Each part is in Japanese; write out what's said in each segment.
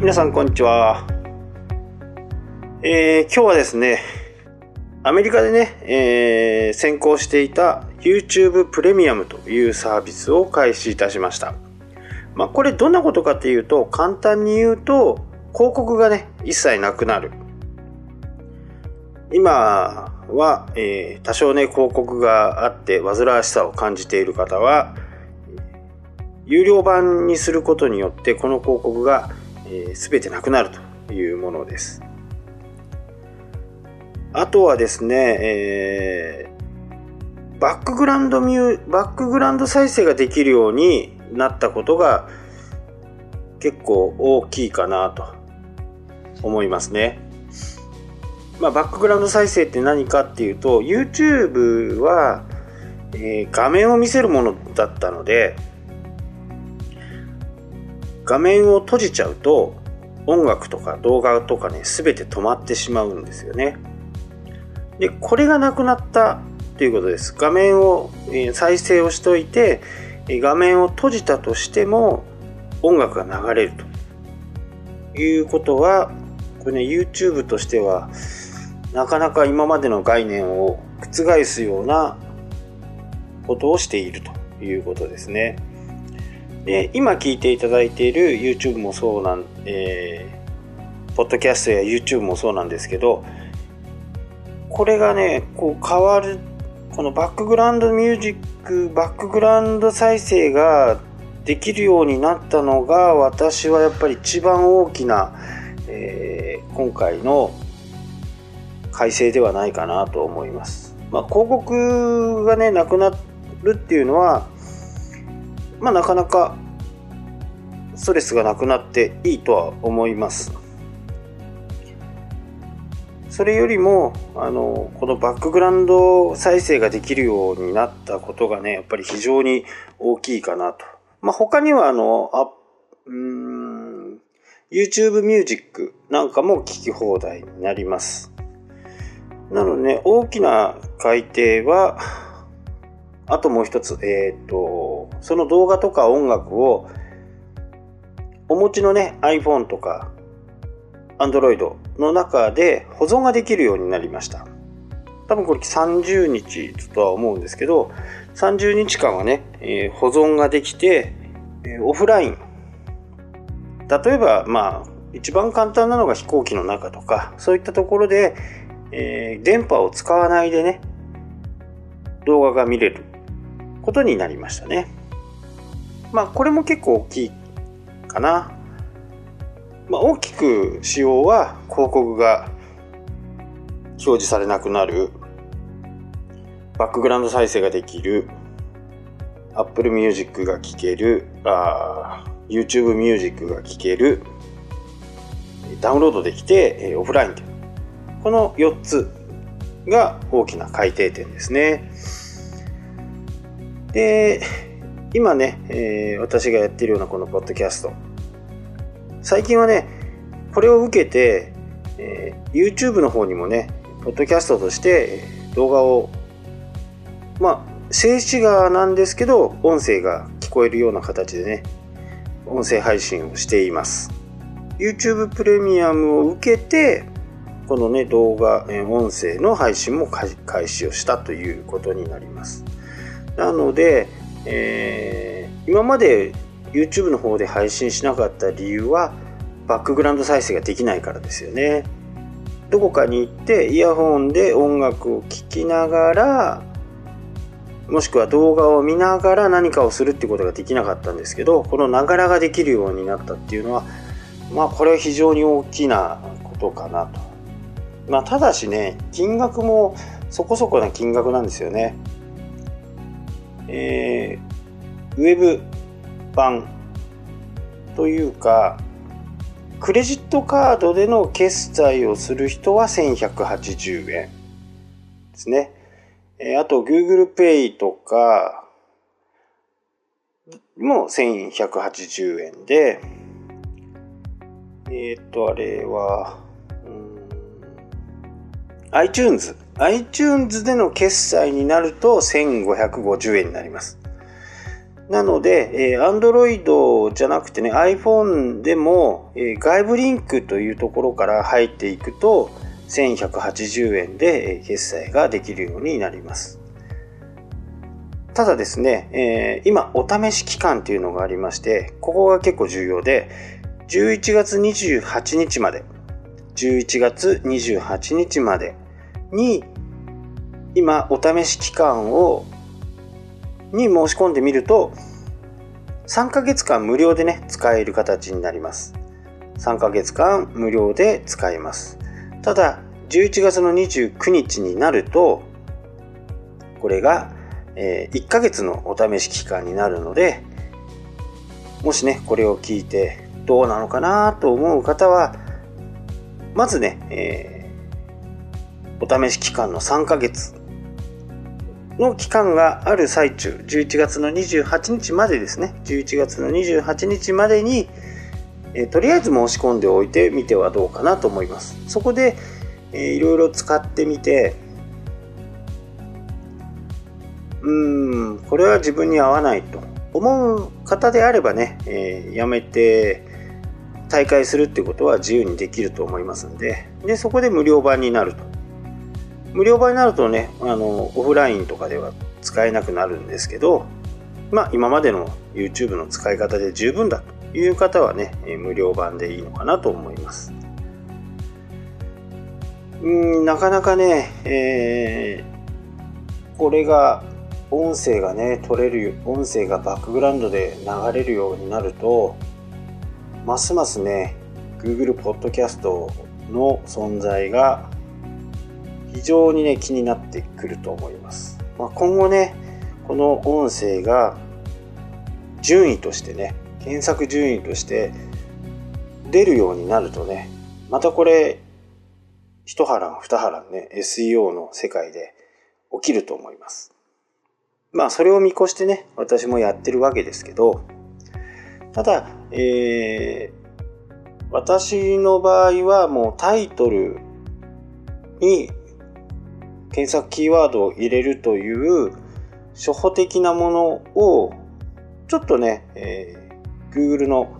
皆さんこんにちは。えー、今日はですね、アメリカでね、えー、先行していた YouTube プレミアムというサービスを開始いたしました。まあ、これどんなことかっていうと、簡単に言うと、広告がね、一切なくなる。今は、えー、多少ね、広告があって煩わしさを感じている方は、有料版にすることによってこの広告が、えー、全てなくなるというものです。あとはですね、えー、バックグラウンドミュー、バックグラウンド再生ができるようになったことが結構大きいかなと思いますね。まあ、バックグラウンド再生って何かっていうと、YouTube は、えー、画面を見せるものだったので、画面を閉じちゃうと音楽とか動画とかね全て止まってしまうんですよねでこれがなくなったということです画面をえ再生をしといて画面を閉じたとしても音楽が流れるということはこれね YouTube としてはなかなか今までの概念を覆すようなことをしているということですね。今聞いていただいている YouTube もそうなん、えー、ポッドキャストや YouTube もそうなんですけどこれがねこう変わるこのバックグラウンドミュージックバックグラウンド再生ができるようになったのが私はやっぱり一番大きな、えー、今回の改正ではないかなと思います。まあ、広告がねなくなるっていうのはまあ、なかなかストレスがなくなっていいとは思います。それよりもあのこのバックグラウンド再生ができるようになったことがねやっぱり非常に大きいかなと。まあ、他にはあのあうん YouTube ミュージックなんかも聞き放題になります。なのでね大きな改定はあともう一つ、えっ、ー、と、その動画とか音楽をお持ちのね、iPhone とか Android の中で保存ができるようになりました。多分これ30日とは思うんですけど、30日間はね、えー、保存ができて、えー、オフライン。例えば、まあ、一番簡単なのが飛行機の中とか、そういったところで、えー、電波を使わないでね、動画が見れる。ことになりましたね。まあこれも結構大きいかな。まあ、大きく仕様は広告が表示されなくなるバックグラウンド再生ができる Apple Music が聴けるあ YouTube Music が聴けるダウンロードできてオフラインでこの4つが大きな改定点ですね。で、今ね、えー、私がやってるようなこのポッドキャスト。最近はね、これを受けて、えー、YouTube の方にもね、ポッドキャストとして動画を、まあ、静止画なんですけど、音声が聞こえるような形でね、音声配信をしています。YouTube プレミアムを受けて、このね、動画、音声の配信も開始をしたということになります。なので、えー、今まで YouTube の方で配信しなかった理由はバックグラウンド再生ができないからですよね。どこかに行ってイヤホンで音楽を聴きながらもしくは動画を見ながら何かをするってことができなかったんですけどこのながらができるようになったっていうのはまあこれは非常に大きなことかなと。まあただしね金額もそこそこな金額なんですよね。えー、ウェブ版というか、クレジットカードでの決済をする人は1180円ですね。えー、あと Google Pay とかも1180円で、えっ、と、あれは、iTunes。iTunes での決済になると1550円になります。なので、えー、Android じゃなくてね、iPhone でも、えー、外部リンクというところから入っていくと、1180円で決済ができるようになります。ただですね、えー、今お試し期間っていうのがありまして、ここが結構重要で、11月28日まで、11月28日までに、今お試し期間を、に申し込んでみると、3ヶ月間無料でね、使える形になります。3ヶ月間無料で使えます。ただ、11月の29日になると、これが、え1ヶ月のお試し期間になるので、もしね、これを聞いてどうなのかなと思う方は、まずね、え、お試し期間の3ヶ月の期間がある最中、11月の28日までですね、11月の28日までに、え、とりあえず申し込んでおいてみてはどうかなと思います。そこで、えー、いろいろ使ってみて、うん、これは自分に合わないと思う方であればね、えー、やめて大会するってことは自由にできると思いますんで、で、そこで無料版になると。無料版になるとね、あの、オフラインとかでは使えなくなるんですけど、まあ今までの YouTube の使い方で十分だという方はね、無料版でいいのかなと思います。うん、なかなかね、えー、これが、音声がね、取れる、音声がバックグラウンドで流れるようになると、ますますね、Google Podcast の存在が非常にね、気になってくると思います。まあ、今後ね、この音声が順位としてね、検索順位として出るようになるとね、またこれ、一波乱二波乱ね、SEO の世界で起きると思います。まあ、それを見越してね、私もやってるわけですけど、ただ、えー、私の場合はもうタイトルに検索キーワードを入れるという初歩的なものをちょっとね、えー、Google の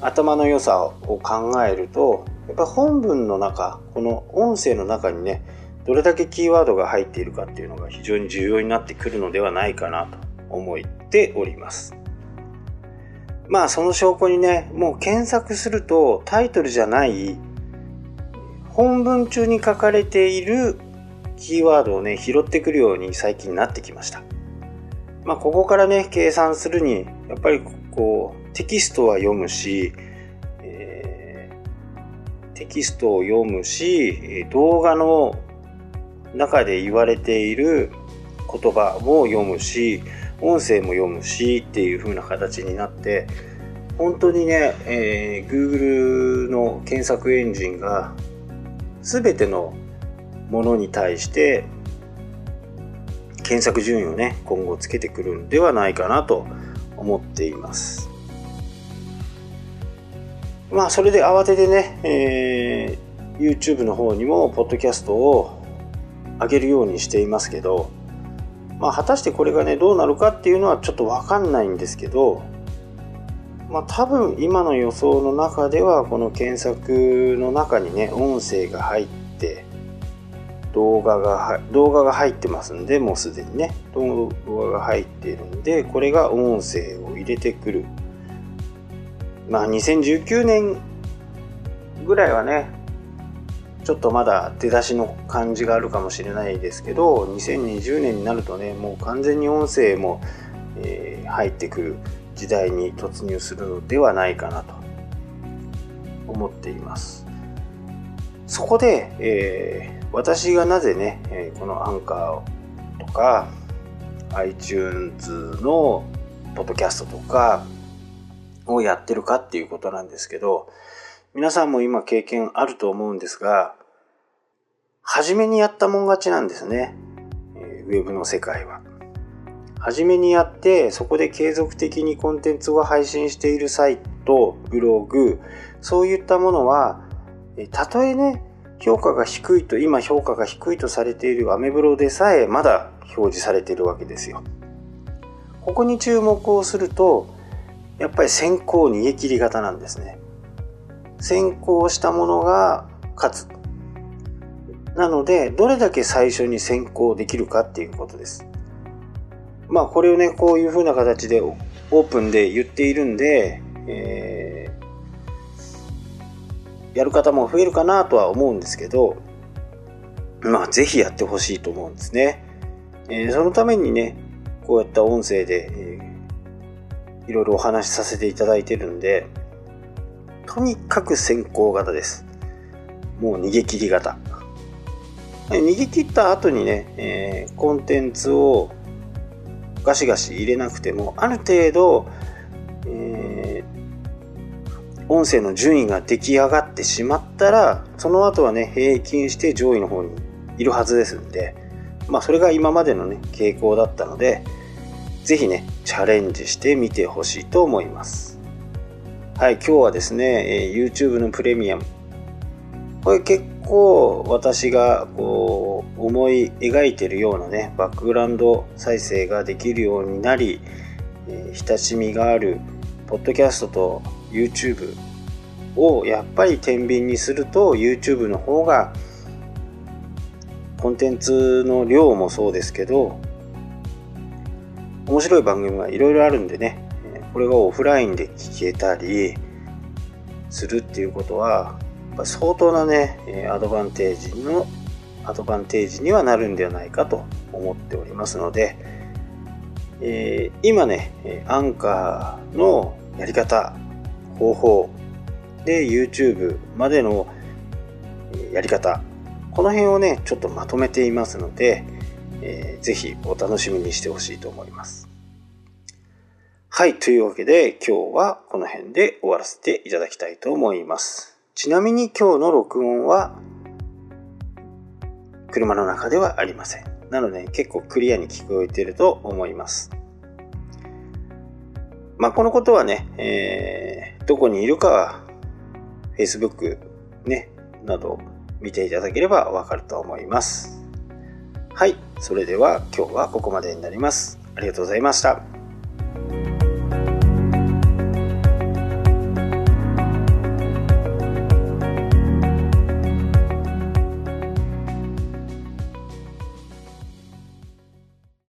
頭の良さを考えるとやっぱ本文の中この音声の中にねどれだけキーワードが入っているかっていうのが非常に重要になってくるのではないかなと思っております。まあその証拠にね、もう検索するとタイトルじゃない本文中に書かれているキーワードをね、拾ってくるように最近なってきました。まあここからね、計算するに、やっぱりこう、テキストは読むし、え、テキストを読むし、動画の中で言われている言葉を読むし、音声も読むしっていう風な形になって、本当にね、えー、Google の検索エンジンが全てのものに対して検索順位をね、今後つけてくるんではないかなと思っています。まあ、それで慌ててね、えー、YouTube の方にも、ポッドキャストを上げるようにしていますけど、まあ、果たしてこれがね、どうなるかっていうのはちょっとわかんないんですけど、まあ、多分今の予想の中では、この検索の中にね、音声が入って、動画が、動画が入ってますんで、もうすでにね、動画が入っているんで、これが音声を入れてくる。まあ、2019年ぐらいはね、ちょっとまだ出だしの感じがあるかもしれないですけど2020年になるとねもう完全に音声も、えー、入ってくる時代に突入するのではないかなと思っていますそこで、えー、私がなぜね、えこのアンカーとか iTunes のポッドキャストとかをやってるかっていうことなんですけど皆さんも今経験あると思うんですが、初めにやったもん勝ちなんですね。ウェブの世界は。初めにやって、そこで継続的にコンテンツを配信しているサイト、ブログ、そういったものは、たとえね、評価が低いと、今評価が低いとされているアメブロでさえまだ表示されているわけですよ。ここに注目をすると、やっぱり先行逃げ切り型なんですね。先行したものが勝つ。なので、どれだけ最初に先行できるかっていうことです。まあ、これをね、こういう風な形でオープンで言っているんで、えー、やる方も増えるかなとは思うんですけど、まあ、ぜひやってほしいと思うんですね。えー、そのためにね、こうやった音声で、えー、いろいろお話しさせていただいてるんで、とにかく先行型です。もう逃げ切り型。逃げ切った後にね、えー、コンテンツをガシガシ入れなくても、ある程度、えー、音声の順位が出来上がってしまったら、その後はね、平均して上位の方にいるはずですんで、まあそれが今までのね、傾向だったので、ぜひね、チャレンジしてみてほしいと思います。はい、今日はですね、え、YouTube のプレミアム。これ結構私がこう思い描いてるようなね、バックグラウンド再生ができるようになり、えー、親しみがあるポッドキャストと YouTube をやっぱり天秤にすると YouTube の方がコンテンツの量もそうですけど面白い番組がいろいろあるんでねこれがオフラインで聞けたりするっていうことは相当なねアドバンテージのアドバンテージにはなるんではないかと思っておりますので、えー、今ねアンカーのやり方方法で YouTube までのやり方この辺をねちょっとまとめていますので、えー、ぜひお楽しみにしてほしいと思いますはい。というわけで、今日はこの辺で終わらせていただきたいと思います。ちなみに今日の録音は、車の中ではありません。なので、結構クリアに聞こえていると思います。まあ、このことはね、えー、どこにいるかは、Facebook ね、など見ていただければわかると思います。はい。それでは今日はここまでになります。ありがとうございました。